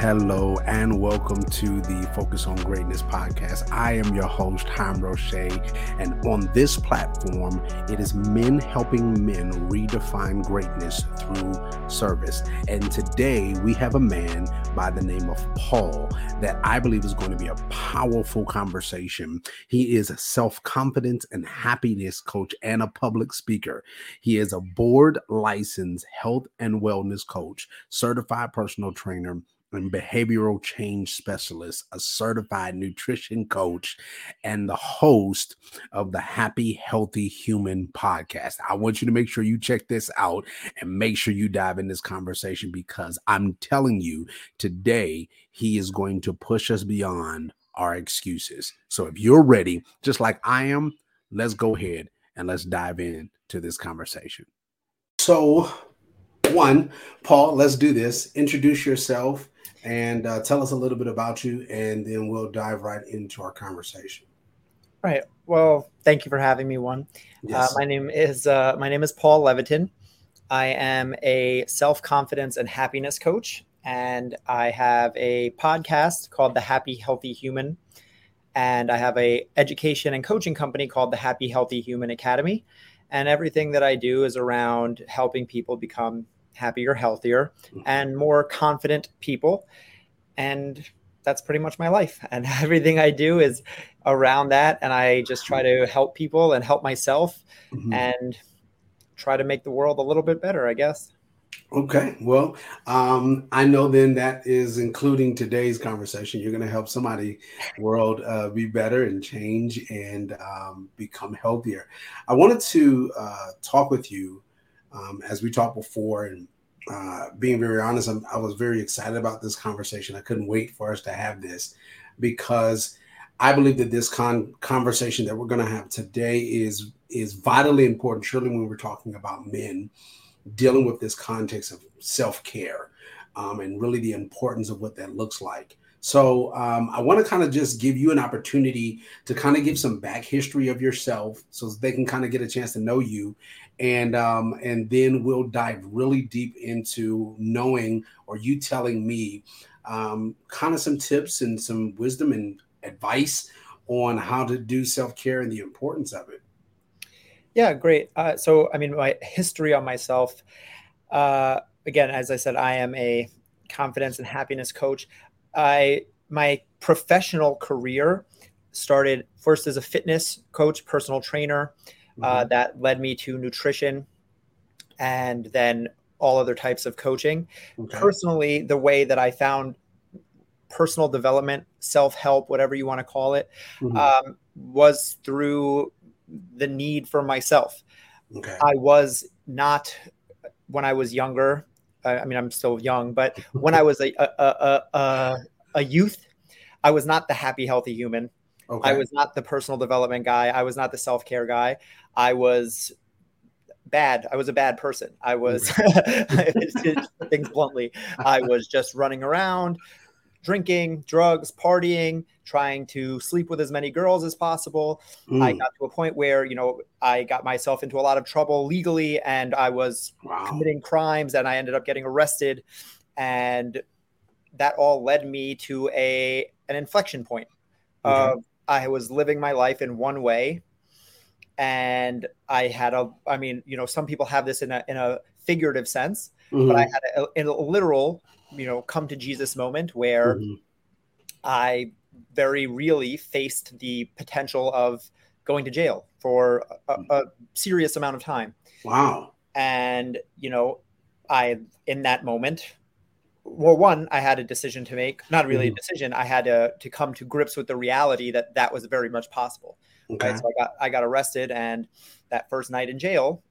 Hello and welcome to the Focus on Greatness podcast. I am your host, Hiram Roche, and on this platform, it is men helping men redefine greatness through service. And today we have a man by the name of Paul that I believe is going to be a powerful conversation. He is a self confidence and happiness coach and a public speaker. He is a board licensed health and wellness coach, certified personal trainer and behavioral change specialist, a certified nutrition coach, and the host of the Happy Healthy Human podcast. I want you to make sure you check this out and make sure you dive in this conversation because I'm telling you today, he is going to push us beyond our excuses. So if you're ready, just like I am, let's go ahead and let's dive in to this conversation. So, one, Paul, let's do this. Introduce yourself and uh, tell us a little bit about you, and then we'll dive right into our conversation. Right. Well, thank you for having me. One. Uh, yes. Uh, my name is uh, my name is Paul Levitin. I am a self confidence and happiness coach, and I have a podcast called The Happy Healthy Human, and I have a education and coaching company called the Happy Healthy Human Academy. And everything that I do is around helping people become happier, healthier, mm-hmm. and more confident people. And that's pretty much my life. And everything I do is around that. And I just try to help people and help myself mm-hmm. and try to make the world a little bit better, I guess. Okay. Well, um, I know then that is including today's conversation. You're going to help somebody world uh, be better and change and um, become healthier. I wanted to uh, talk with you um, as we talked before, and uh, being very honest, I'm, i was very excited about this conversation. I couldn't wait for us to have this because I believe that this con- conversation that we're going to have today is is vitally important. Surely, when we're talking about men dealing with this context of self care um, and really the importance of what that looks like. So um, I want to kind of just give you an opportunity to kind of give some back history of yourself, so they can kind of get a chance to know you, and um, and then we'll dive really deep into knowing or you telling me um, kind of some tips and some wisdom and advice on how to do self care and the importance of it. Yeah, great. Uh, so I mean, my history on myself. Uh, again, as I said, I am a confidence and happiness coach. I my professional career started first as a fitness coach, personal trainer. Uh, mm-hmm. Uh, that led me to nutrition, and then all other types of coaching. Okay. Personally, the way that I found personal development, self help, whatever you want to call it, mm-hmm. um, was through the need for myself. Okay. I was not when I was younger. I mean, I'm still young, but when I was a a, a, a, a youth, I was not the happy, healthy human. Okay. I was not the personal development guy. I was not the self care guy. I was bad. I was a bad person. I was, things bluntly, I was just running around, drinking, drugs, partying, trying to sleep with as many girls as possible. Mm. I got to a point where, you know, I got myself into a lot of trouble legally and I was wow. committing crimes and I ended up getting arrested. And that all led me to a an inflection point. Uh, I was living my life in one way and I had a, I mean, you know, some people have this in a, in a figurative sense, mm-hmm. but I had a, a literal you know come to jesus moment where mm-hmm. i very really faced the potential of going to jail for a, a, serious amount of time wow and you know i in that moment well one i had a decision to make not really mm-hmm. a decision i had to to come to grips with the reality that that was very much possible okay. right so i got i got arrested and that first night in jail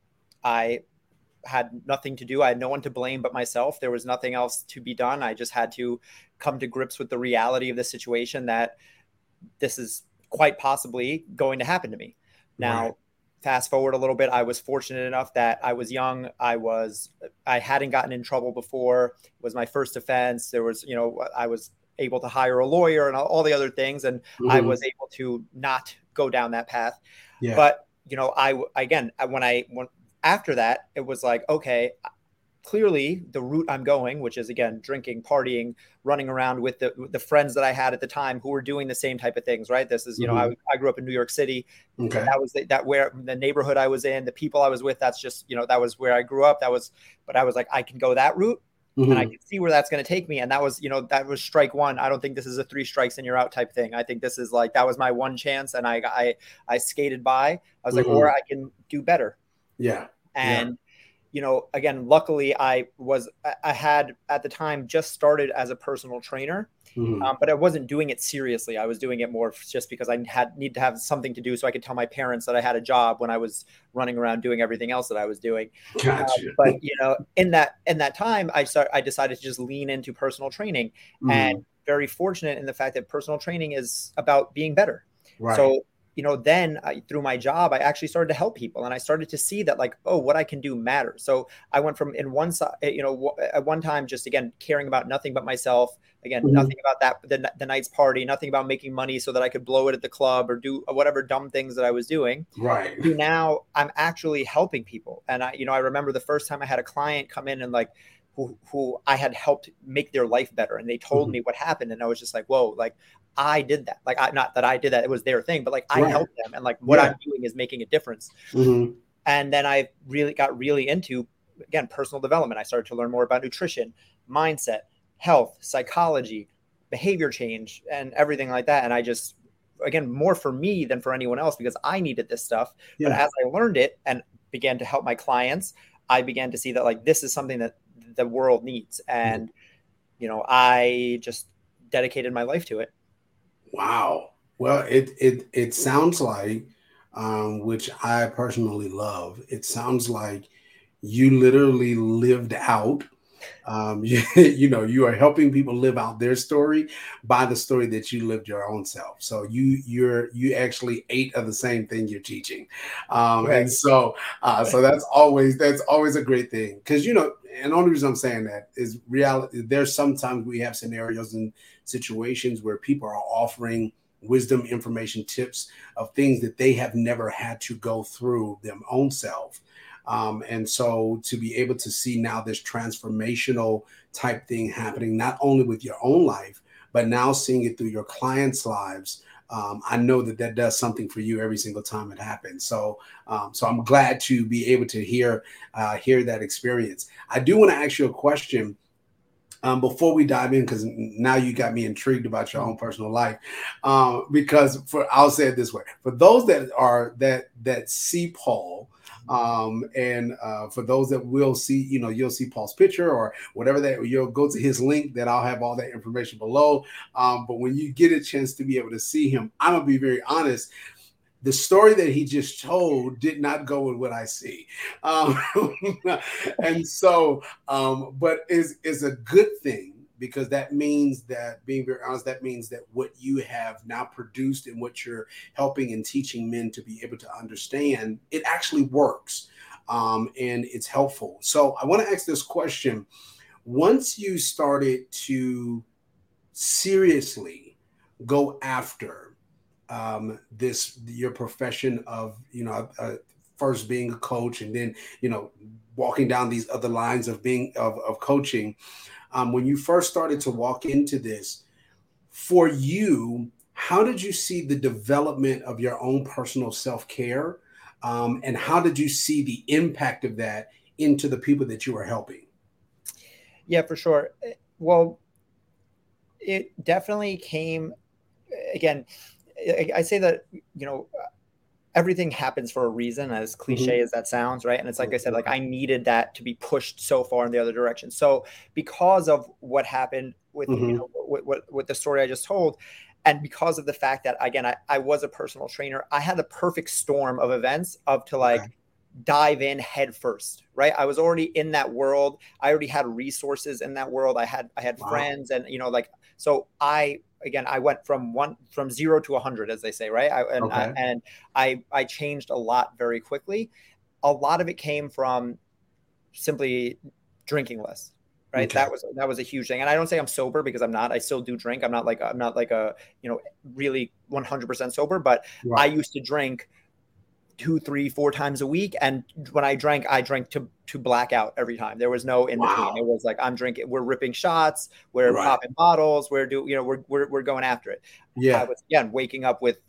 i had nothing to do. I had no one to blame but myself. There was nothing else to be done. I just had to come to grips with the reality of the situation that this is quite possibly going to happen to me. Now, right. Fast forward a little bit, I was fortunate enough that I was young. I was I hadn't gotten in trouble before. It was my first offense. There was, you know, I was able to hire a lawyer and all the other things and mm-hmm. I was able to not go down that path. Yeah. But you know, I again, when I when after that, it was like, okay, clearly the route I'm going, which is again drinking, partying, running around with the with the friends that I had at the time who were doing the same type of things. Right. This is you mm-hmm. know I, I grew up in New York City. Okay. That was the, that where the neighborhood I was in, the people I was with. That's just you know that was where I grew up. That was, but I was like I can go that route. Mm-hmm. And I mm-hmm. can see where that's going to take me. And that was, you know, that was strike one. I don't think this is a three strikes and you're out type thing. I think this is like that was my one chance, and I I I skated by. I was mm-hmm. like, or I can do better. Yeah. And yeah you know, again, luckily I was, I had at the time just started as a personal trainer, mm-hmm. um, but I wasn't doing it seriously. I was doing it more just because I had need to have something to do so I could tell my parents that I had a job when I was running around doing everything else that I was doing. Gotcha. Uh, but you know, in that in that time, I start I decided to just lean into personal training, mm-hmm. and very fortunate in the fact that personal training is about being better. Right. So you know, then I, through my job, I actually started to help people, and I started to see that like, oh, what I can do matters. So I went from in one side, you know, at one time, just again caring about nothing but myself. Again, mm-hmm. nothing about that the, the night's party, nothing about making money so that I could blow it at the club or do whatever dumb things that I was doing. Right. Now I'm actually helping people, and I, you know, I remember the first time I had a client come in and like who, who I had helped make their life better. And they told mm-hmm. me what happened. And I was just like, whoa, like I did that. Like, I, not that I did that, it was their thing, but like I right. helped them. And like what yeah. I'm doing is making a difference. Mm-hmm. And then I really got really into, again, personal development. I started to learn more about nutrition, mindset, health, psychology, behavior change, and everything like that. And I just, again, more for me than for anyone else because I needed this stuff. Yeah. But as I learned it and began to help my clients, I began to see that like this is something that the world needs. And, you know, I just dedicated my life to it. Wow. Well, it it it sounds like, um, which I personally love. It sounds like you literally lived out um, you, you, know you are helping people live out their story by the story that you lived your own self so you you're you actually ate of the same thing you're teaching um, right. and so uh, so that's always that's always a great thing because you know and the only reason i'm saying that is reality there's sometimes we have scenarios and situations where people are offering wisdom information tips of things that they have never had to go through them own self um, and so to be able to see now this transformational type thing happening, not only with your own life, but now seeing it through your clients' lives. Um, I know that that does something for you every single time it happens. So, um, so I'm glad to be able to hear uh, hear that experience. I do want to ask you a question um, before we dive in, because now you got me intrigued about your own personal life. Um, because for I'll say it this way: for those that are that that see Paul um, and uh, for those that will see, you know, you'll see Paul's picture or whatever that you'll go to his link that I'll have all that information below. Um, but when you get a chance to be able to see him, I'm gonna be very honest the story that he just told did not go with what I see. Um, and so, um, but is is a good thing because that means that being very honest, that means that what you have now produced and what you're helping and teaching men to be able to understand, it actually works um, and it's helpful. So I want to ask this question. Once you started to seriously go after um, this, your profession of, you know, uh, first being a coach and then, you know, walking down these other lines of being of, of coaching um, when you first started to walk into this, for you, how did you see the development of your own personal self care? Um, and how did you see the impact of that into the people that you are helping? Yeah, for sure. Well, it definitely came again. I say that, you know, everything happens for a reason as cliche mm-hmm. as that sounds right and it's like i said like i needed that to be pushed so far in the other direction so because of what happened with mm-hmm. you know with, with, with, the story i just told and because of the fact that again I, I was a personal trainer i had the perfect storm of events of to like okay. dive in head first right i was already in that world i already had resources in that world i had i had wow. friends and you know like so i again i went from one from zero to 100 as they say right I, and, okay. I, and i i changed a lot very quickly a lot of it came from simply drinking less right okay. that was that was a huge thing and i don't say i'm sober because i'm not i still do drink i'm not like i'm not like a you know really 100% sober but right. i used to drink two, three, four times a week. And when I drank, I drank to to black out every time. There was no in between. Wow. It was like I'm drinking, we're ripping shots, we're right. popping bottles, we're do you know, we're we're, we're going after it. Yeah. I was again waking up with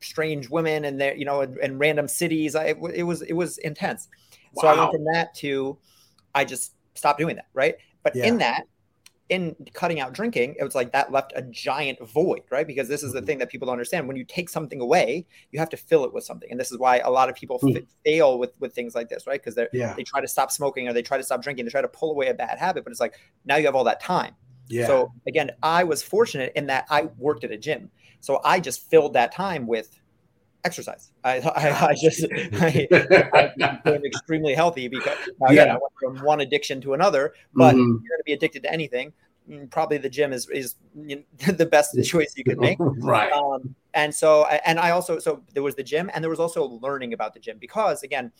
strange women and there, you know, in, in random cities. I, it was it was intense. Wow. So I went from that to I just stopped doing that, right? But yeah. in that, in cutting out drinking, it was like that left a giant void, right? Because this is the mm-hmm. thing that people don't understand. When you take something away, you have to fill it with something, and this is why a lot of people mm. f- fail with with things like this, right? Because they yeah. they try to stop smoking or they try to stop drinking, they try to pull away a bad habit, but it's like now you have all that time. Yeah. So again, I was fortunate in that I worked at a gym, so I just filled that time with exercise. I, I, I just I, I became extremely healthy because again, yeah. I went from one addiction to another. But mm-hmm. you're going to be addicted to anything. Mm, probably the gym is is the best choice you could make. right. Um, and so and I also so there was the gym and there was also learning about the gym because again,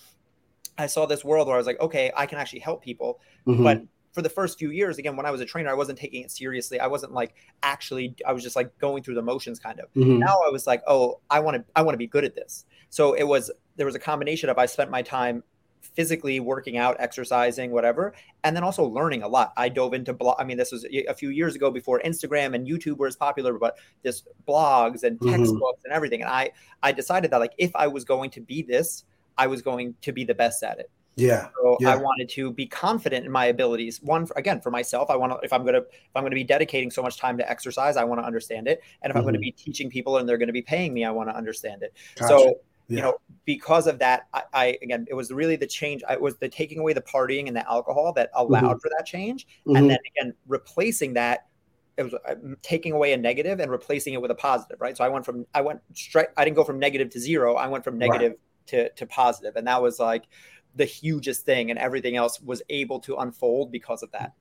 I saw this world where I was like, okay, I can actually help people, mm-hmm. but for the first few years, again, when I was a trainer, I wasn't taking it seriously. I wasn't like actually, I was just like going through the motions kind of. Mm-hmm. Now I was like, oh, I want to, I want to be good at this. So it was, there was a combination of I spent my time physically working out, exercising, whatever, and then also learning a lot. I dove into blog. I mean, this was a few years ago before Instagram and YouTube were as popular, but this blogs and mm-hmm. textbooks mm-hmm. and everything. And I, I decided that like if I was going to be this, I was going to be the best at it. Yeah. So yeah. I wanted to be confident in my abilities. One, again, for myself, I want to, if I'm going to, if I'm going to be dedicating so much time to exercise, I want to understand it. And if mm-hmm. I'm going to be teaching people and they're going to be paying me, I want to understand it. Gotcha. So, yeah. you know, because of that, I, I, again, it was really the change. It was the taking away the partying and the alcohol that allowed mm-hmm. for that change. Mm-hmm. And then again, replacing that it was uh, taking away a negative and replacing it with a positive, right? So I went from I went straight I didn't go from negative to zero. I went from negative right. to to positive. And that was like the hugest thing, and everything else was able to unfold because of that.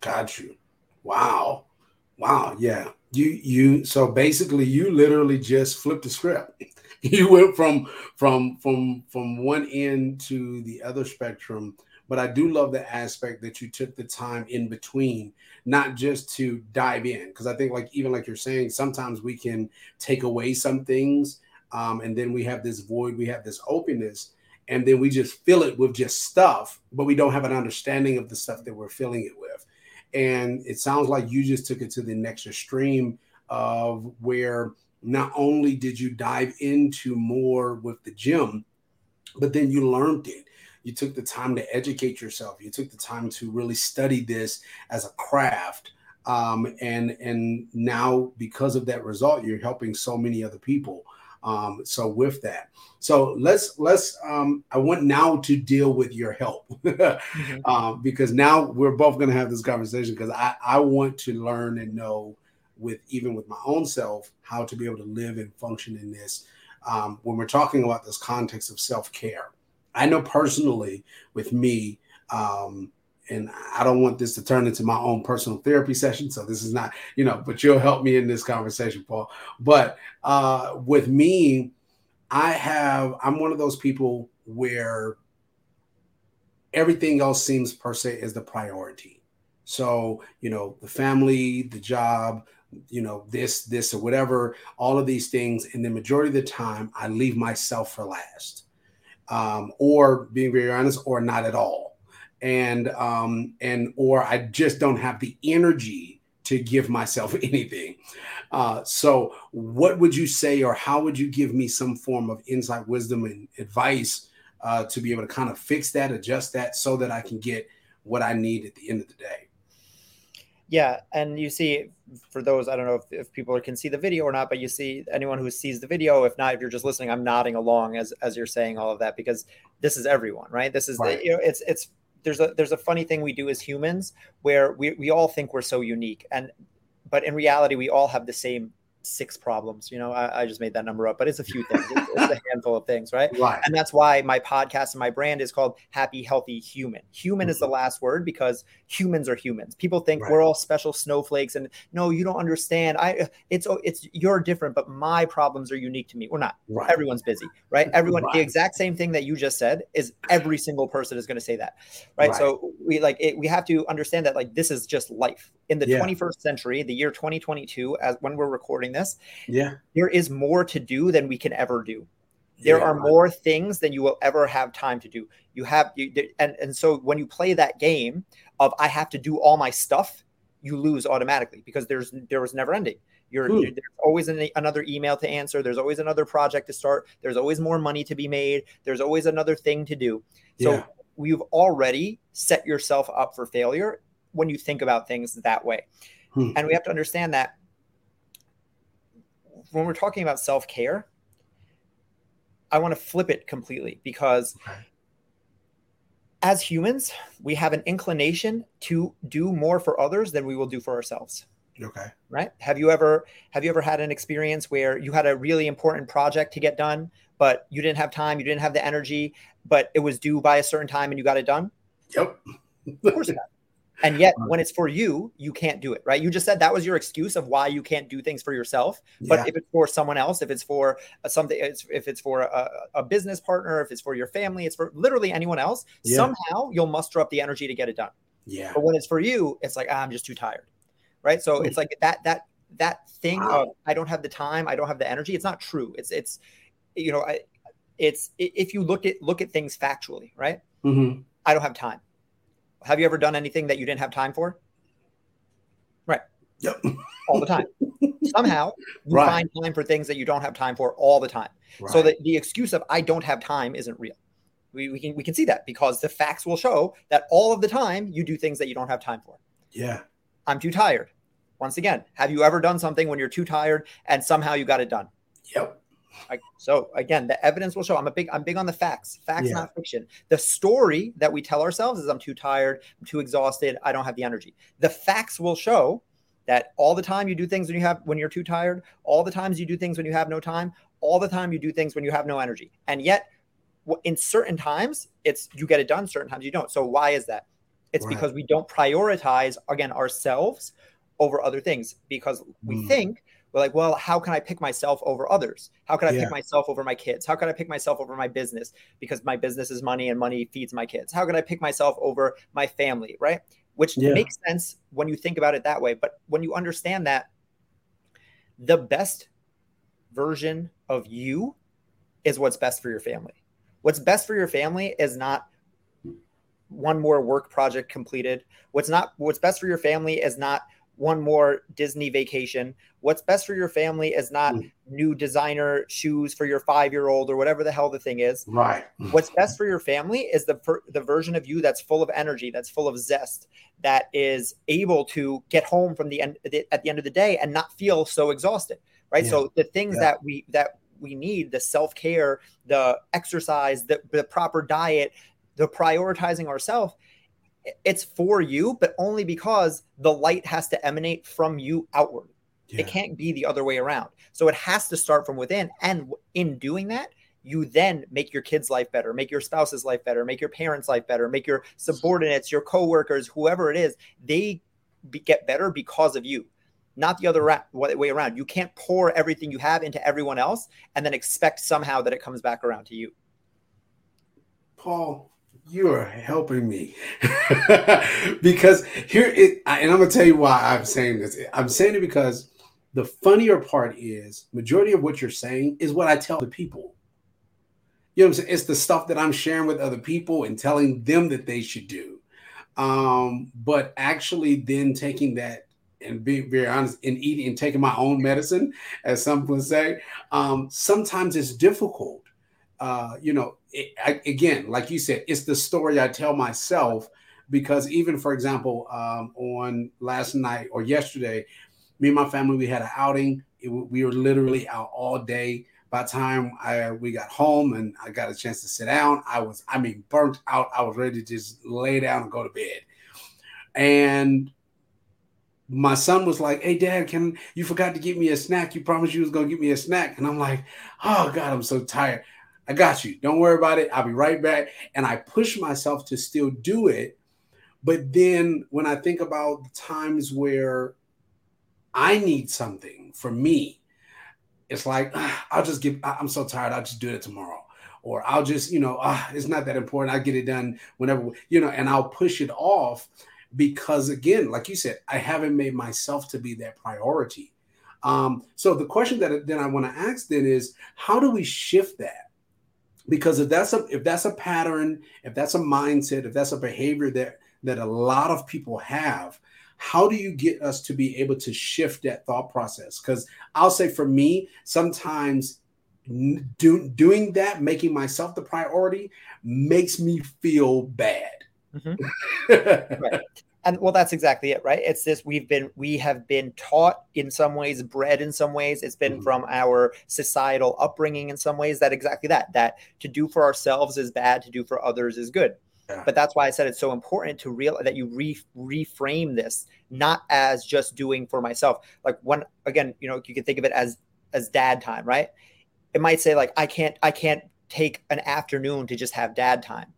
Got you. Wow. Wow. Yeah. You you so basically you literally just flipped the script. you went from from from from one end to the other spectrum. But I do love the aspect that you took the time in between, not just to dive in. Because I think, like even like you're saying, sometimes we can take away some things, um, and then we have this void, we have this openness and then we just fill it with just stuff, but we don't have an understanding of the stuff that we're filling it with. And it sounds like you just took it to the next extreme of where not only did you dive into more with the gym, but then you learned it. You took the time to educate yourself. You took the time to really study this as a craft. Um, and and now because of that result, you're helping so many other people. Um, so with that, so let's let's um, I want now to deal with your help mm-hmm. um, because now we're both going to have this conversation because I I want to learn and know with even with my own self how to be able to live and function in this um, when we're talking about this context of self care. I know personally with me, um, and I don't want this to turn into my own personal therapy session. So this is not, you know, but you'll help me in this conversation, Paul. But uh, with me, I have, I'm one of those people where everything else seems per se is the priority. So, you know, the family, the job, you know, this, this, or whatever, all of these things. And the majority of the time, I leave myself for last. Um, or being very honest, or not at all and um and or I just don't have the energy to give myself anything. Uh, so what would you say or how would you give me some form of insight, wisdom, and advice uh, to be able to kind of fix that, adjust that so that I can get what I need at the end of the day? Yeah, and you see, for those I don't know if, if people can see the video or not, but you see anyone who sees the video. If not, if you're just listening, I'm nodding along as as you're saying all of that because this is everyone, right? This is right. the you know it's it's there's a there's a funny thing we do as humans where we, we all think we're so unique and but in reality we all have the same six problems. You know, I, I, just made that number up, but it's a few things. It's, it's, a handful of things, right? Right. And that's why my podcast and my brand is called Happy Healthy Human. Human mm-hmm. is the mm-hmm. last word because humans are humans. People think right. we're all special snowflakes, and no, you don't understand. I it's it's you're different, but my problems are unique to me. We're not. Right. Everyone's busy, right? Everyone. The exact same thing that you just said is every single person is going to say that, right? So we like it, we have to understand that like this is just life in the yeah. 21st century, the year 2022, as when we're recording this, yeah, there is more to do than we can ever do. there yeah. are more things than you will ever have time to do. You have you, and and so when you play that game of I have to do all my stuff, you lose automatically because there's there was never ending. You're, you're, there's always an, another email to answer. There's always another project to start. There's always more money to be made. There's always another thing to do. So yeah. you've already set yourself up for failure when you think about things that way. Hmm. And we have to understand that when we're talking about self care, I want to flip it completely because as humans, we have an inclination to do more for others than we will do for ourselves. Okay. Right? Have you ever have you ever had an experience where you had a really important project to get done, but you didn't have time, you didn't have the energy, but it was due by a certain time and you got it done? Yep. of course not. And yet, when it's for you, you can't do it, right? You just said that was your excuse of why you can't do things for yourself. But yeah. if it's for someone else, if it's for something, if it's for a, a, business partner, if it's for your family, it's for literally anyone else, yeah. somehow you'll muster up the energy to get it done. Yeah. But when it's for you, it's like, ah, I'm just too tired, right? So it's like that, that, that thing wow. of I don't have the time, I don't have the energy. It's not true. It's, it's, you know, I, it's, if you look at, look at things factually, right? Mm-hmm. I don't have time have you ever done anything that you didn't have time for? Right. Yep. all the time. Somehow you right. find time for things that you don't have time for all the time. Right. So that the excuse of I don't have time isn't real. We, we can we can see that because the facts will show that all of the time you do things that you don't have time for. Yeah. I'm too tired. Once again, have you ever done something when you're too tired and somehow you got it done? Yep. I, so again, the evidence will show. I'm a big. I'm big on the facts. Facts, yeah. not fiction. The story that we tell ourselves is I'm too tired. I'm too exhausted. I don't have the energy. The facts will show that all the time you do things when you have when you're too tired. All the times you do things when you have no time. All the time you do things when you have no energy. And yet, in certain times, it's you get it done. Certain times you don't. So why is that? It's right. because we don't prioritize again ourselves over other things because we mm. think like, well, how can I pick myself over others? How can I yeah. pick myself over my kids? How can I pick myself over my business because my business is money and money feeds my kids? How can I pick myself over my family, right? Which yeah. makes sense when you think about it that way. But when you understand that the best version of you is what's best for your family. What's best for your family is not one more work project completed. What's not what's best for your family is not one more Disney vacation. What's best for your family is not mm. new designer shoes for your five year old or whatever the hell the thing is. Right. What's best for your family is the the version of you that's full of energy, that's full of zest, that is able to get home from the end at the end of the day and not feel so exhausted. Right. Yeah. So the things yeah. that we that we need the self care, the exercise, the, the proper diet, the prioritizing ourselves it's for you, but only because the light has to emanate from you outward. Yeah. It can't be the other way around. So it has to start from within. And in doing that, you then make your kids' life better, make your spouse's life better, make your parents' life better, make your subordinates, your coworkers, whoever it is, they be, get better because of you, not the other ra- way around. You can't pour everything you have into everyone else and then expect somehow that it comes back around to you. Paul, you are helping me because here it, and I'm gonna tell you why I'm saying this. I'm saying it because the funnier part is majority of what you're saying is what I tell the people. You know what I'm saying? It's the stuff that I'm sharing with other people and telling them that they should do. Um, but actually then taking that and being very honest and eating and taking my own medicine, as some would say, um, sometimes it's difficult. Uh, you know, it, I, again, like you said, it's the story I tell myself because even for example, um, on last night or yesterday, me and my family we had an outing. It, we were literally out all day. By the time I we got home and I got a chance to sit down, I was I mean burnt out. I was ready to just lay down and go to bed. And my son was like, "Hey, Dad, can you forgot to get me a snack? You promised you was gonna get me a snack." And I'm like, "Oh God, I'm so tired." I got you. Don't worry about it. I'll be right back. And I push myself to still do it. But then when I think about the times where I need something for me, it's like, ah, I'll just give, I'm so tired. I'll just do it tomorrow. Or I'll just, you know, ah, it's not that important. I'll get it done whenever, you know, and I'll push it off because, again, like you said, I haven't made myself to be that priority. Um, so the question that then I want to ask then is, how do we shift that? Because if that's a if that's a pattern if that's a mindset if that's a behavior that that a lot of people have how do you get us to be able to shift that thought process? Because i'll say for me sometimes do, doing that making myself the priority makes me feel bad. Mm-hmm. right and well that's exactly it right? It's this we've been we have been taught in some ways bred in some ways. It's been mm-hmm. from our societal upbringing in some ways that exactly that that to do for ourselves is bad to do for others is good. Yeah. but that's why i said it's so important to real that you re- reframe this not as just doing for myself. Like when again you know you can think of it as as dad time right? It might say like i can't i can't take an afternoon to just have dad time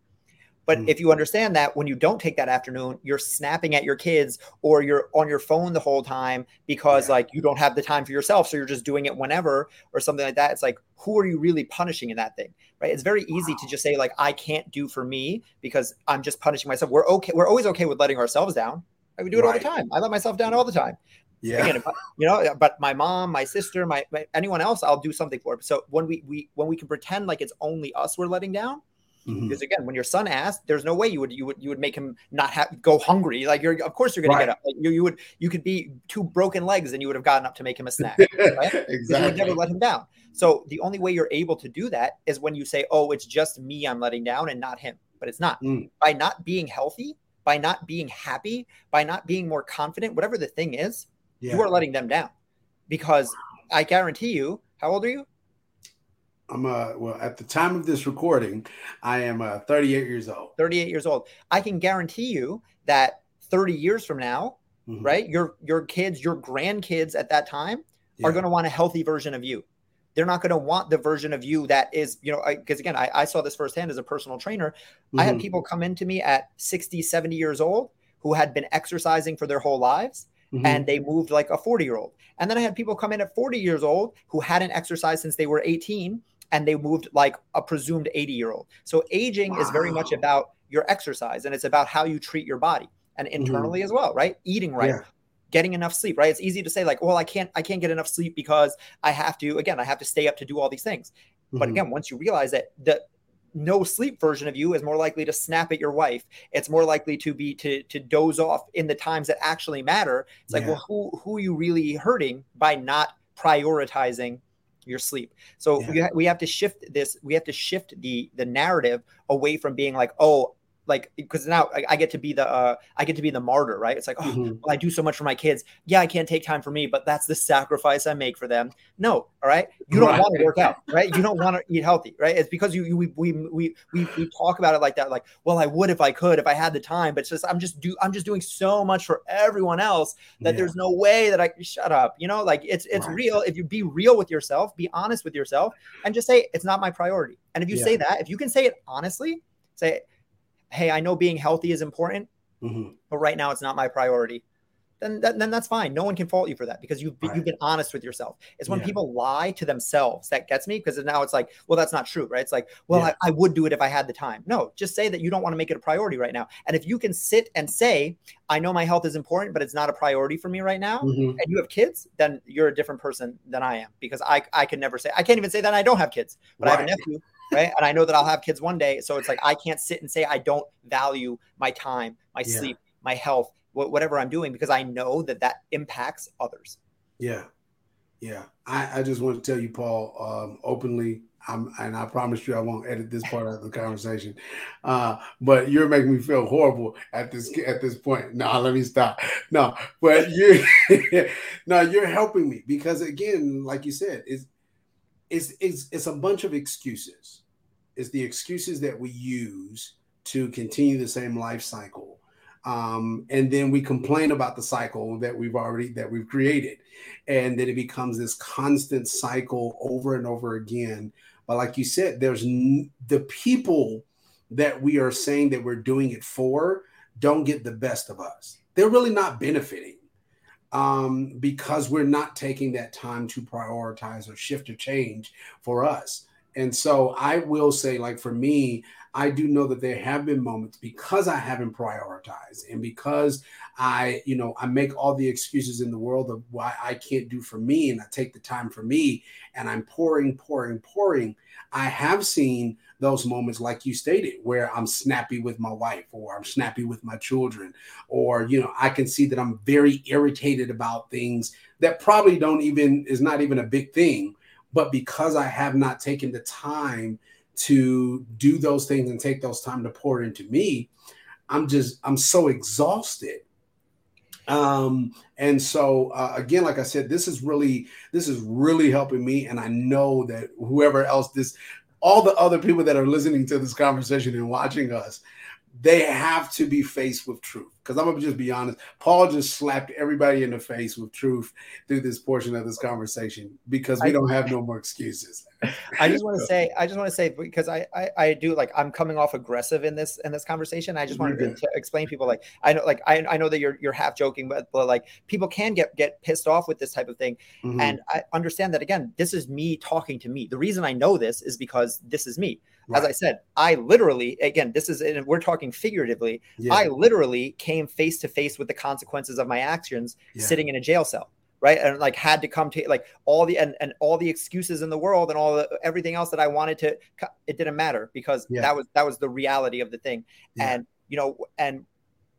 but mm. if you understand that when you don't take that afternoon, you're snapping at your kids or you're on your phone the whole time because yeah. like you don't have the time for yourself. So you're just doing it whenever or something like that. It's like, who are you really punishing in that thing? Right. It's very easy wow. to just say, like, I can't do for me because I'm just punishing myself. We're okay. We're always okay with letting ourselves down. We do it right. all the time. I let myself down all the time. Yeah. Again, I, you know, but my mom, my sister, my, my, anyone else, I'll do something for. So when we we when we can pretend like it's only us we're letting down, Mm-hmm. Because again, when your son asked, there's no way you would you would you would make him not have go hungry. Like you're of course you're gonna right. get up. Like you you would you could be two broken legs and you would have gotten up to make him a snack. Right? exactly. You would never let him down. So the only way you're able to do that is when you say, "Oh, it's just me I'm letting down and not him." But it's not. Mm. By not being healthy, by not being happy, by not being more confident, whatever the thing is, yeah. you are letting them down. Because I guarantee you, how old are you? I'm uh well at the time of this recording, I am uh 38 years old. 38 years old. I can guarantee you that 30 years from now, mm-hmm. right? Your your kids, your grandkids at that time yeah. are going to want a healthy version of you. They're not going to want the version of you that is, you know, because again, I, I, saw this firsthand as a personal trainer. Mm-hmm. I had mm-hmm. people come into me at 60, 70 years old who had been exercising for their whole lives. Mm-hmm. and they moved like a 40 year old. And then I had people come in at 40 years old who hadn't exercised since they were 18 and they moved like a presumed 80 year old. So aging wow. is very much about your exercise and it's about how you treat your body and mm-hmm. internally mm-hmm. as well, right? Eating right. Yeah. getting enough sleep right it's easy to say like well i can't i can't get enough sleep because i have to again i have to stay up to do all these things mm-hmm. but again once you realize that the no sleep version of you is more likely to snap at your wife it's more likely to be to to doze off in the times that actually matter it's like yeah. well who who are you really hurting by not prioritizing your sleep. So yeah. we, ha- we have to shift this. We have to shift the the narrative away from being like, oh, like because now I, I, get to be the uh, I get to be the martyr, right? It's like, oh, mm-hmm. well, I do so much for my kids. Yeah, I can't take time for me, but that's the sacrifice I make for them. No, all right, you don't right. want to work out, right? You don't want to eat healthy, right? It's because you, you we, we we we we talk about it like that, like, well, I would if I could, if I had the time, but it's just I'm just do I'm just doing so much for everyone else that yeah. there's no way that I shut up, you know, like it's it's right. real. If you be real with yourself, be honest with yourself, and just say it's not my priority. And if you yeah. say that, if you can say it honestly, say hey, I know being healthy is important, mm-hmm. but right now it's not my priority. Then, then, then that's fine. No one can fault you for that because you've right. you've been honest with yourself. It's when yeah. people lie to themselves that gets me because now it's like, well, that's not true, right? It's like, well, yeah. I, I would do it if I had the time. No, just say that you don't want to make it a priority right now. And if you can sit and say, I know my health is important, but it's not a priority for me right now, mm-hmm. and you have kids, then you're a different person than I am because I I can never say I can't even say that I don't have kids, but right. I have a nephew right? And I know that I'll have kids one day. So it's like I can't sit and say I don't value my time, my yeah. sleep, my health, whatever I'm doing, because I know that that impacts others. Yeah. Yeah. I, I just want to tell you, Paul, um, openly, I'm, and I promise you I won't edit this part of the conversation. Uh, but you're making me feel horrible at this at this point. No, let me stop. No, but you no, you're helping me because again, like you said, it's it's, it's, it's a bunch of excuses. It's the excuses that we use to continue the same life cycle. Um, and then we complain about the cycle that we've already that we've created and then it becomes this constant cycle over and over again but like you said there's n- the people that we are saying that we're doing it for don't get the best of us they're really not benefiting um, because we're not taking that time to prioritize or shift or change for us. And so I will say, like for me, I do know that there have been moments because I haven't prioritized and because I, you know, I make all the excuses in the world of why I can't do for me and I take the time for me and I'm pouring, pouring, pouring. I have seen those moments, like you stated, where I'm snappy with my wife or I'm snappy with my children, or, you know, I can see that I'm very irritated about things that probably don't even, is not even a big thing. But because I have not taken the time to do those things and take those time to pour into me, I'm just, I'm so exhausted um and so uh, again like i said this is really this is really helping me and i know that whoever else this all the other people that are listening to this conversation and watching us they have to be faced with truth. Because I'm gonna just be honest, Paul just slapped everybody in the face with truth through this portion of this conversation because we I, don't have no more excuses. I just want to say, I just want to say because I, I, I do like I'm coming off aggressive in this in this conversation. I just wanted to, to, explain people like I know like I, I know that you're you're half joking, but, but like people can get get pissed off with this type of thing, mm-hmm. and I understand that again. This is me talking to me. The reason I know this is because this is me. Right. As I said, I literally, again, this is, and we're talking figuratively, yeah. I literally came face to face with the consequences of my actions yeah. sitting in a jail cell. Right. And like had to come to like all the, and, and all the excuses in the world and all the, everything else that I wanted to, it didn't matter because yeah. that was, that was the reality of the thing. And, you know, and,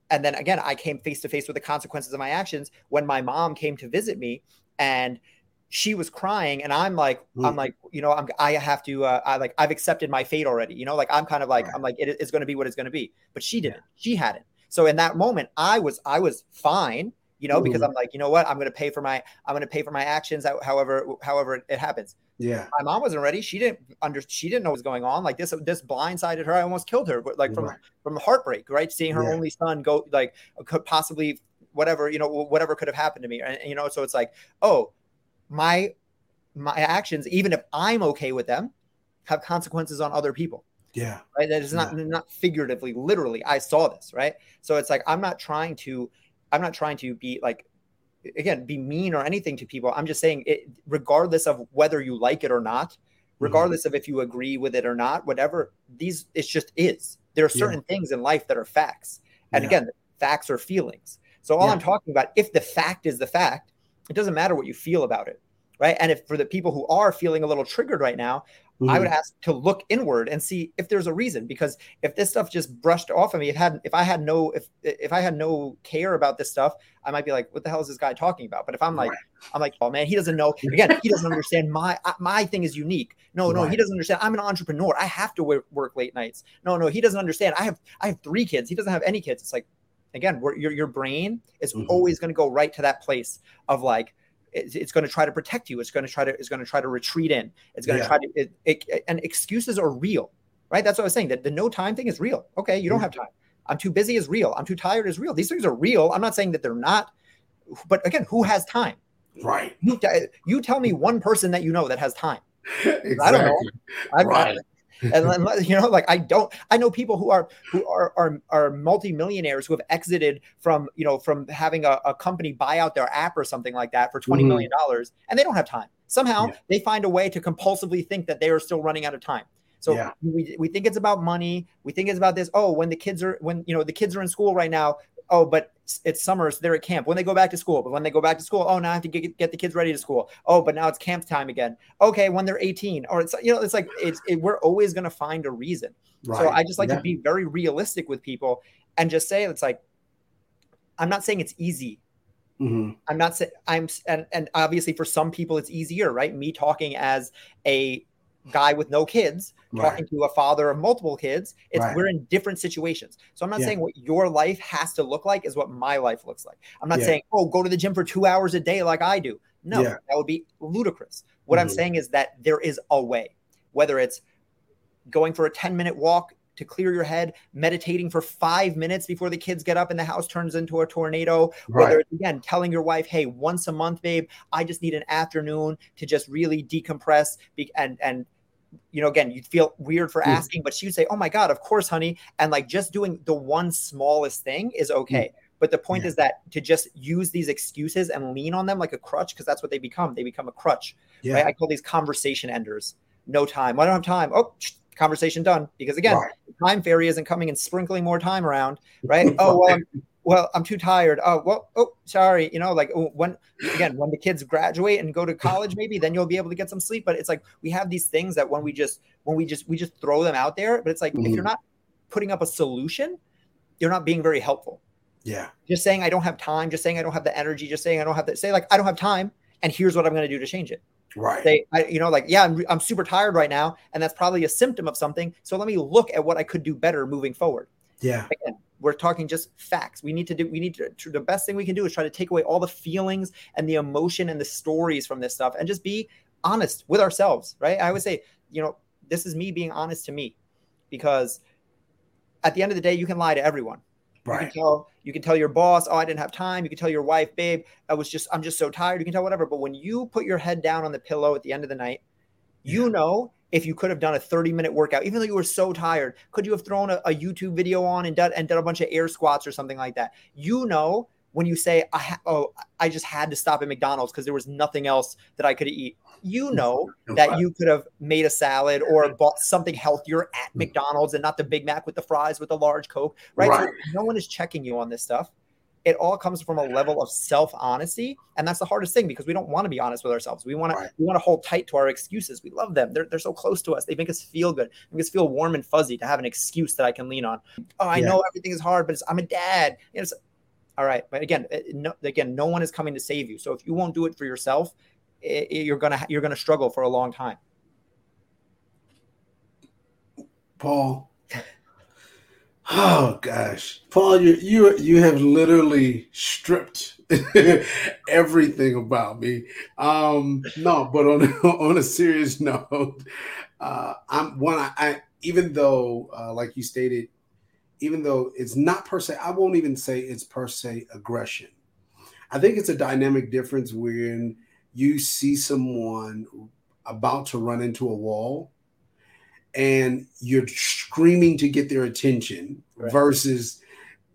and then again, I came face to face with the consequences of my actions when my mom came to visit me and, she was crying and i'm like mm. i'm like you know i'm i have to uh, i like i've accepted my fate already you know like i'm kind of like right. i'm like it, it's going to be what it's going to be but she didn't yeah. she hadn't so in that moment i was i was fine you know mm. because i'm like you know what i'm going to pay for my i'm going to pay for my actions however however it happens yeah my mom wasn't ready she didn't under she didn't know what was going on like this this blindsided her i almost killed her but like from right. from heartbreak right seeing her yeah. only son go like could possibly whatever you know whatever could have happened to me and you know so it's like oh my my actions, even if I'm okay with them, have consequences on other people. Yeah. Right. That is not yeah. not figuratively, literally. I saw this, right? So it's like I'm not trying to, I'm not trying to be like again, be mean or anything to people. I'm just saying it regardless of whether you like it or not, mm-hmm. regardless mm-hmm. of if you agree with it or not, whatever, these it's just is. There are certain yeah. things in life that are facts. And yeah. again, facts are feelings. So all I'm talking about, if the fact is the fact, it doesn't matter what you feel about it, right? And if for the people who are feeling a little triggered right now, mm-hmm. I would mm-hmm. ask to look inward and see if there's a reason. Because if this stuff just brushed off of me, it had if I had no if if I had no care about this stuff, I might be like, what the hell is this guy talking about? But if I'm like, right. I'm like, oh man, he doesn't know. Again, he doesn't understand my my thing is unique. No, no, right. he doesn't understand. I'm an entrepreneur. I have to work, work late nights. No, no, he doesn't understand. I have I have three kids. He doesn't have any kids. It's like again, your your brain is mm-hmm. always going to go right to that place of like it's, it's going to try to protect you. It's going to try to it's going to try to retreat in. It's going to try to it, it, and excuses are real, right? That's what I was saying. That the no time thing is real. Okay, you don't mm-hmm. have time. I'm too busy is real. I'm too tired is real. These things are real. I'm not saying that they're not, but again, who has time? Right. You, you tell me one person that you know that has time. exactly. I don't know. i right and you know like i don't i know people who are who are are, are multimillionaires who have exited from you know from having a, a company buy out their app or something like that for twenty mm-hmm. million dollars and they don't have time somehow yeah. they find a way to compulsively think that they are still running out of time so yeah. we, we think it's about money. We think it's about this. Oh, when the kids are when you know the kids are in school right now, oh, but it's summer, so they're at camp. When they go back to school, but when they go back to school, oh, now I have to get, get the kids ready to school. Oh, but now it's camp time again. Okay, when they're 18, or it's you know, it's like it's it, we're always going to find a reason. Right. So I just like yeah. to be very realistic with people and just say it's like I'm not saying it's easy. Mm-hmm. I'm not saying I'm and and obviously for some people it's easier, right? Me talking as a guy with no kids right. talking to a father of multiple kids it's right. we're in different situations so i'm not yeah. saying what your life has to look like is what my life looks like i'm not yeah. saying oh go to the gym for two hours a day like i do no yeah. that would be ludicrous what mm-hmm. i'm saying is that there is a way whether it's going for a 10 minute walk to clear your head, meditating for five minutes before the kids get up and the house turns into a tornado. Right. Whether it's again telling your wife, "Hey, once a month, babe, I just need an afternoon to just really decompress," and and you know, again, you'd feel weird for asking, but she would say, "Oh my god, of course, honey," and like just doing the one smallest thing is mm. okay. But the point yeah. is that to just use these excuses and lean on them like a crutch, because that's what they become. They become a crutch. Yeah. Right? I call these conversation enders. No time. I don't have time. Oh, conversation done. Because again, right. time fairy isn't coming and sprinkling more time around. Right. oh well, I'm, well, I'm too tired. Oh, well, oh, sorry. You know, like oh, when again, when the kids graduate and go to college, maybe then you'll be able to get some sleep. But it's like we have these things that when we just when we just we just throw them out there. But it's like mm-hmm. if you're not putting up a solution, you're not being very helpful. Yeah. Just saying I don't have time, just saying I don't have the energy, just saying I don't have to say like I don't have time, and here's what I'm going to do to change it. Right. They, I, you know, like, yeah, I'm, I'm super tired right now, and that's probably a symptom of something. So let me look at what I could do better moving forward. Yeah. Again, we're talking just facts. We need to do, we need to, the best thing we can do is try to take away all the feelings and the emotion and the stories from this stuff and just be honest with ourselves, right? I would say, you know, this is me being honest to me because at the end of the day, you can lie to everyone. Right. You can tell you can tell your boss, oh, I didn't have time. You can tell your wife, babe, I was just I'm just so tired. You can tell whatever. But when you put your head down on the pillow at the end of the night, you yeah. know if you could have done a 30 minute workout, even though you were so tired, could you have thrown a, a YouTube video on and done and done a bunch of air squats or something like that? You know when you say, I ha- "Oh, I just had to stop at McDonald's because there was nothing else that I could eat," you know that you could have made a salad or bought something healthier at mm. McDonald's and not the Big Mac with the fries with a large Coke, right? right. So no one is checking you on this stuff. It all comes from a level of self honesty, and that's the hardest thing because we don't want to be honest with ourselves. We want right. to we want to hold tight to our excuses. We love them; they're they're so close to us. They make us feel good, they make us feel warm and fuzzy to have an excuse that I can lean on. Oh, I yeah. know everything is hard, but I'm a dad. You know, all right, but again, no, again, no one is coming to save you. So if you won't do it for yourself, it, you're gonna you're gonna struggle for a long time. Paul. Oh gosh, Paul, you you you have literally stripped everything about me. Um, no, but on on a serious note, uh, I'm one. I, I even though, uh, like you stated, even though it's not per se, I won't even say it's per se aggression. I think it's a dynamic difference when you see someone about to run into a wall and you're screaming to get their attention right. versus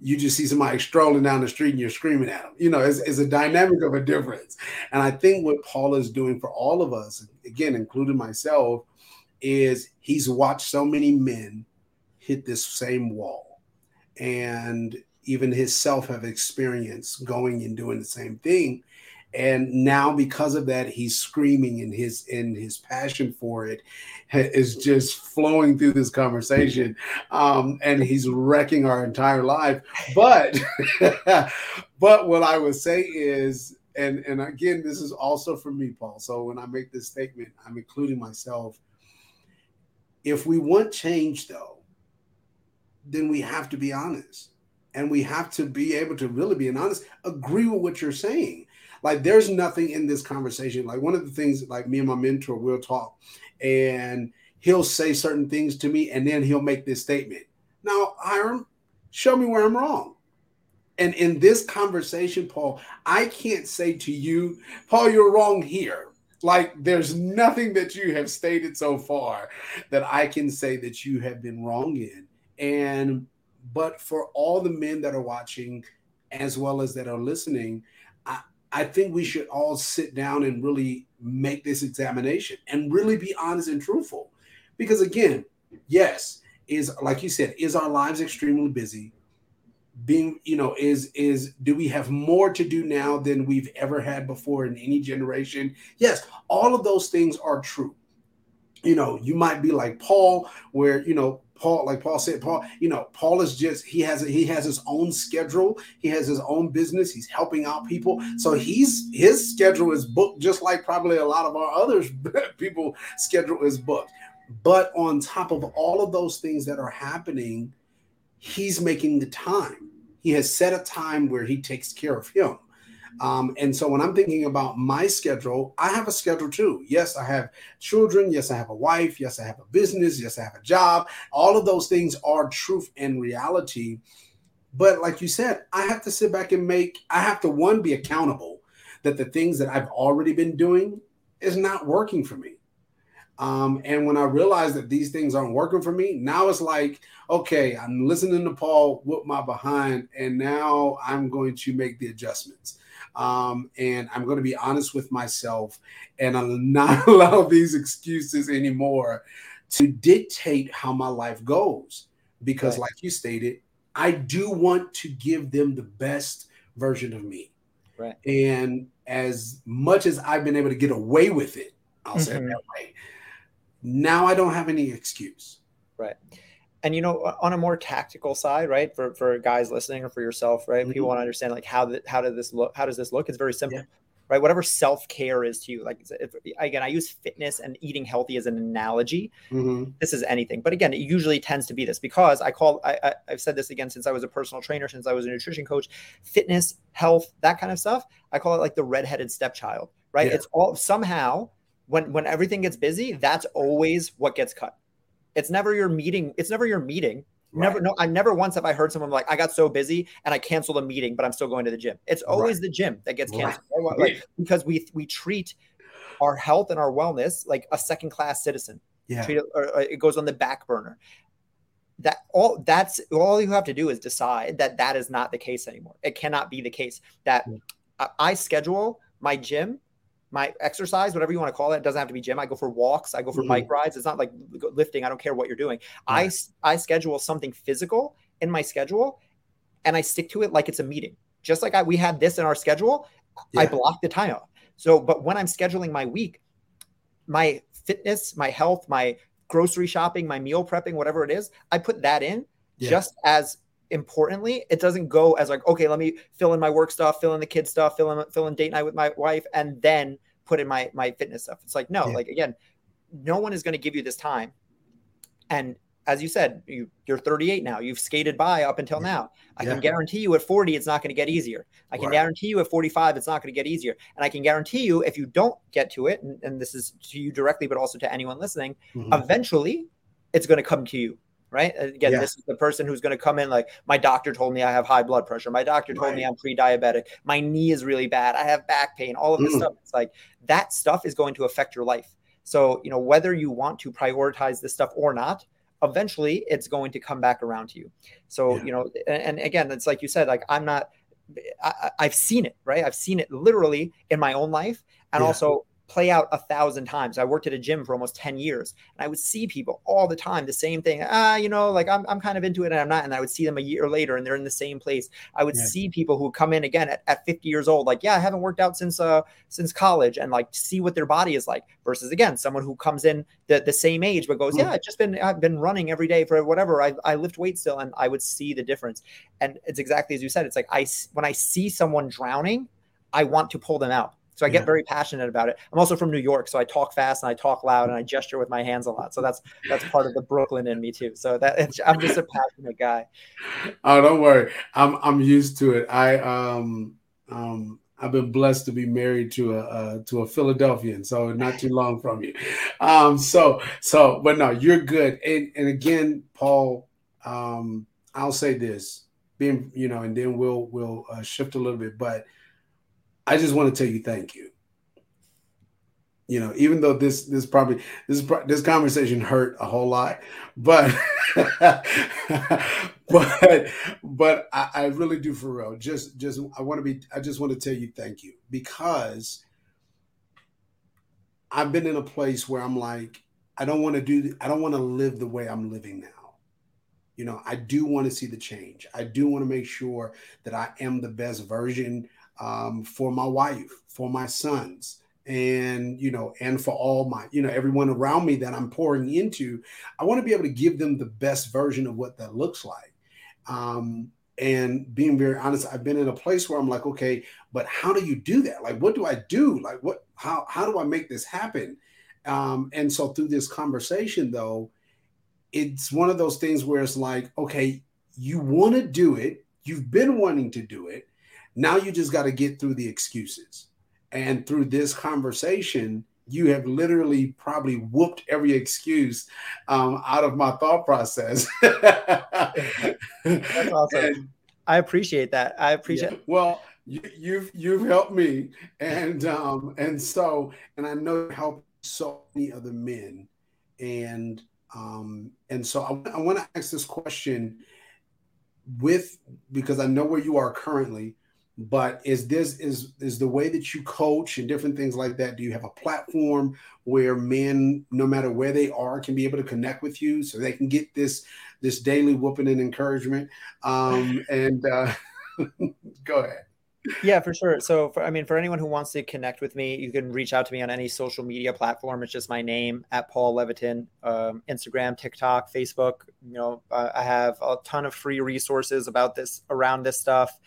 you just see somebody strolling down the street and you're screaming at them. You know, it's, it's, a dynamic of a difference. And I think what Paul is doing for all of us, again, including myself, is he's watched so many men hit this same wall and even himself have experienced going and doing the same thing and now because of that he's screaming and his in his passion for it is just flowing through this conversation. Um, and he's wrecking our entire life. But but what i would say is and and again this is also for me paul. So when i make this statement i'm including myself. If we want change though then we have to be honest. And we have to be able to really be honest, agree with what you're saying. Like there's nothing in this conversation. Like one of the things, like me and my mentor will talk, and he'll say certain things to me, and then he'll make this statement. Now, Hiram, show me where I'm wrong. And in this conversation, Paul, I can't say to you, Paul, you're wrong here. Like there's nothing that you have stated so far that I can say that you have been wrong in. And but for all the men that are watching, as well as that are listening, I, think we should all sit down and really make this examination and really be honest and truthful. Because again, yes, is like you said, is our lives extremely busy? Being, you know, is is do we have more to do now than we've ever had before in any generation? Yes, all of those things are true you know, you might be like Paul, where you know Paul, like Paul said, Paul, you know, Paul is just he has he has his own schedule. He has his own business. He's helping out people. So he's his schedule is booked just like probably a lot of our others people schedule is booked. But on top of all of those things that are happening, he's making the time. He has set a time where he takes care of him. Um, and so when I'm thinking about my schedule, I have a schedule too. Yes, I have children. Yes, I have a wife. Yes, I have a business. Yes, I have a job. All of those things are truth and reality. But like you said, I have to sit back and make, I have to, one, be accountable that the things that I've already been doing is not working for me. Um, and when I realized that these things aren't working for me, now it's like, okay, I'm listening to Paul whoop my behind, and now I'm going to make the adjustments. Um, and I'm going to be honest with myself and I'll not allow these excuses anymore to dictate how my life goes. Because, right. like you stated, I do want to give them the best version of me. Right. And as much as I've been able to get away with it, I'll mm-hmm. say it mm-hmm. that way. Now I don't have any excuse. Right. And you know, on a more tactical side, right, for, for guys listening or for yourself, right, mm-hmm. people want to understand like how the, how did this look? How does this look? It's very simple. Yeah right? Whatever self care is to you. Like if, again, I use fitness and eating healthy as an analogy. Mm-hmm. This is anything, but again, it usually tends to be this because I call I, I I've said this again since I was a personal trainer, since I was a nutrition coach, fitness, health, that kind of stuff. I call it like the redheaded stepchild, right? Yeah. It's all somehow when when everything gets busy, that's always what gets cut. It's never your meeting. It's never your meeting Right. Never, no, I never once have I heard someone like, I got so busy and I canceled a meeting, but I'm still going to the gym. It's always right. the gym that gets canceled, right. like, because we we treat our health and our wellness like a second class citizen. Yeah, it, or, or it goes on the back burner. That all that's all you have to do is decide that that is not the case anymore. It cannot be the case that yeah. I schedule my gym my exercise, whatever you want to call it, it doesn't have to be gym. I go for walks, I go for mm-hmm. bike rides. It's not like lifting. I don't care what you're doing. I I schedule something physical in my schedule, and I stick to it like it's a meeting. Just like I, we had this in our schedule, yeah. I block the time off. So, but when I'm scheduling my week, my fitness, my health, my grocery shopping, my meal prepping, whatever it is, I put that in yeah. just as importantly, it doesn't go as like, okay, let me fill in my work stuff, fill in the kid stuff, fill in fill in date night with my wife, and then put in my my fitness stuff. It's like no, yeah. like again, no one is going to give you this time. And as you said, you, you're 38 now. You've skated by up until now. I yeah. can guarantee you at 40, it's not going to get easier. I can right. guarantee you at 45, it's not going to get easier. And I can guarantee you, if you don't get to it, and, and this is to you directly, but also to anyone listening, mm-hmm. eventually it's going to come to you right? Again, yeah. this is the person who's going to come in like, my doctor told me I have high blood pressure. My doctor told right. me I'm pre-diabetic. My knee is really bad. I have back pain. All of this mm. stuff. It's like that stuff is going to affect your life. So, you know, whether you want to prioritize this stuff or not, eventually it's going to come back around to you. So, yeah. you know, and, and again, it's like you said, like I'm not, I, have seen it, right? I've seen it literally in my own life. And yeah. also play out a thousand times. I worked at a gym for almost 10 years and I would see people all the time, the same thing. Ah, you know, like I'm, I'm kind of into it and I'm not. And I would see them a year later and they're in the same place. I would yeah. see people who come in again at, at 50 years old, like, yeah, I haven't worked out since, uh, since college and like see what their body is like versus again, someone who comes in the, the same age, but goes, mm-hmm. yeah, I've just been, I've been running every day for whatever. I, I lift weights still. And I would see the difference. And it's exactly as you said, it's like, I, when I see someone drowning, I want to pull them out so I get very passionate about it. I'm also from New York, so I talk fast and I talk loud and I gesture with my hands a lot. So that's that's part of the Brooklyn in me too. So that I'm just a passionate guy. Oh, don't worry. I'm I'm used to it. I um um I've been blessed to be married to a uh, to a Philadelphian, so not too long from you. Um, so so, but no, you're good. And and again, Paul, um, I'll say this, being you know, and then we'll we'll uh, shift a little bit, but I just want to tell you thank you. You know, even though this this probably this this conversation hurt a whole lot, but but but I, I really do for real. Just just I want to be I just want to tell you thank you because I've been in a place where I'm like I don't want to do I don't want to live the way I'm living now you know i do want to see the change i do want to make sure that i am the best version um, for my wife, for my sons, and you know, and for all my, you know, everyone around me that I'm pouring into. I want to be able to give them the best version of what that looks like. Um, and being very honest, I've been in a place where I'm like, okay, but how do you do that? Like, what do I do? Like, what? How how do I make this happen? Um, and so through this conversation, though, it's one of those things where it's like, okay, you want to do it, you've been wanting to do it, now you just got to get through the excuses. And through this conversation, you have literally probably whooped every excuse um, out of my thought process. That's awesome. And, I appreciate that. I appreciate. Yeah, well, you, have you've, you've helped me, and um, and so and I know you helped so many other men, and um, and so I, I want to ask this question with because I know where you are currently but is this is is the way that you coach and different things like that do you have a platform where men no matter where they are can be able to connect with you so they can get this this daily whooping and encouragement. Um, and uh, go ahead. Yeah, for sure. So, for, I mean, for anyone who wants to connect with me, you can reach out to me on any social media platform. It's just my name at Paul Levitin, um, Instagram, TikTok, Facebook. You know, uh, I have a ton of free resources about this around this stuff.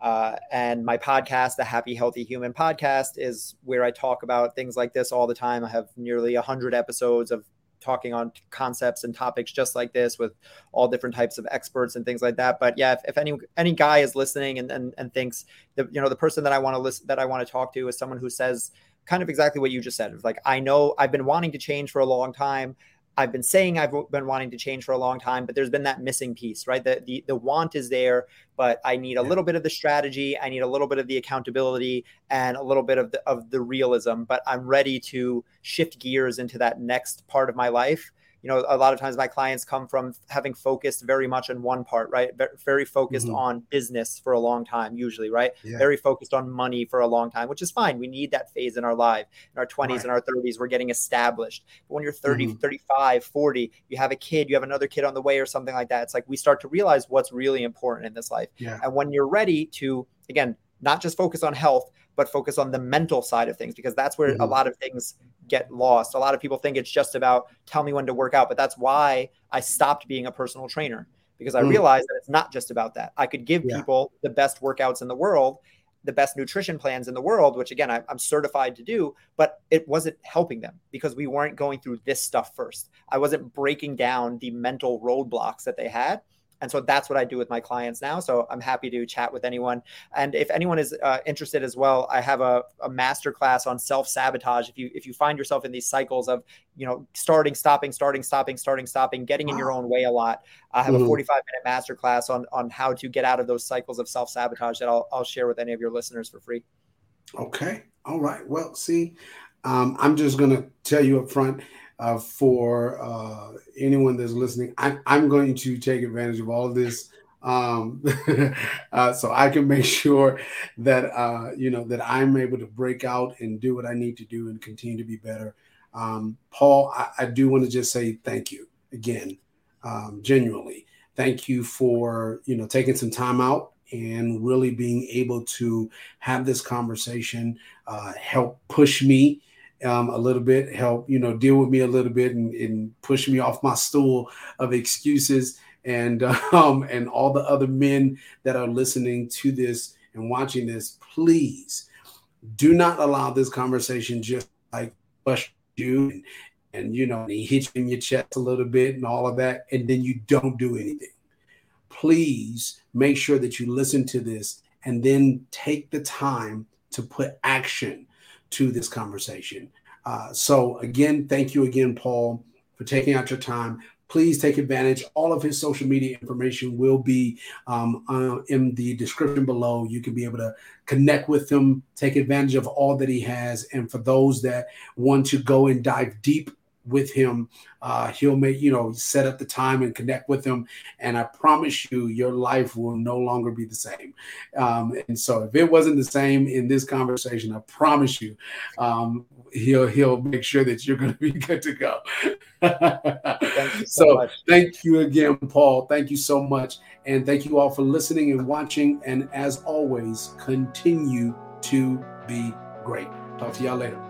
Uh, and my podcast, the Happy Healthy Human podcast, is where I talk about things like this all the time. I have nearly 100 episodes of talking on concepts and topics just like this with all different types of experts and things like that. But yeah, if, if any any guy is listening and, and and thinks that you know the person that I want to listen that I want to talk to is someone who says kind of exactly what you just said. Like I know I've been wanting to change for a long time. I've been saying I've been wanting to change for a long time, but there's been that missing piece, right? The the, the want is there, but I need a yeah. little bit of the strategy, I need a little bit of the accountability, and a little bit of the of the realism. But I'm ready to shift gears into that next part of my life you know a lot of times my clients come from having focused very much on one part right very focused mm-hmm. on business for a long time usually right yeah. very focused on money for a long time which is fine we need that phase in our life in our 20s right. and our 30s we're getting established but when you're 30 mm-hmm. 35 40 you have a kid you have another kid on the way or something like that it's like we start to realize what's really important in this life yeah. and when you're ready to again not just focus on health but focus on the mental side of things because that's where mm-hmm. a lot of things get lost. A lot of people think it's just about tell me when to work out, but that's why I stopped being a personal trainer because I mm-hmm. realized that it's not just about that. I could give yeah. people the best workouts in the world, the best nutrition plans in the world, which again, I, I'm certified to do, but it wasn't helping them because we weren't going through this stuff first. I wasn't breaking down the mental roadblocks that they had and so that's what I do with my clients now. So I'm happy to chat with anyone. And if anyone is uh, interested as well, I have a, a master class on self sabotage. If you if you find yourself in these cycles of you know starting, stopping, starting, stopping, starting, stopping, getting in your own way a lot, I have mm-hmm. a 45 minute master class on on how to get out of those cycles of self sabotage that I'll I'll share with any of your listeners for free. Okay. All right. Well, see, um, I'm just gonna tell you up front uh, for uh, anyone that's listening. I, I'm going to take advantage of all of this um, uh, so I can make sure that uh, you know that I'm able to break out and do what I need to do and continue to be better. Um, Paul, I, I do want to just say thank you again, um, genuinely. Thank you for you know taking some time out and really being able to have this conversation, uh, help push me um, a little bit, help you know deal with me a little bit, and, and push me off my stool of excuses, and um, and all the other men that are listening to this and watching this, please do not allow this conversation just like push you and, and you know he hits you in your chest a little bit and all of that, and then you don't do anything. Please make sure that you listen to this and then take the time to put action to this conversation. Uh, so, again, thank you again, Paul, for taking out your time. Please take advantage. All of his social media information will be um, uh, in the description below. You can be able to connect with him, take advantage of all that he has. And for those that want to go and dive deep with him. Uh, he'll make, you know, set up the time and connect with him. And I promise you, your life will no longer be the same. Um, and so if it wasn't the same in this conversation, I promise you, um, he'll, he'll make sure that you're going to be good to go. thank so, so thank you again, Paul. Thank you so much. And thank you all for listening and watching. And as always, continue to be great. Talk to y'all later.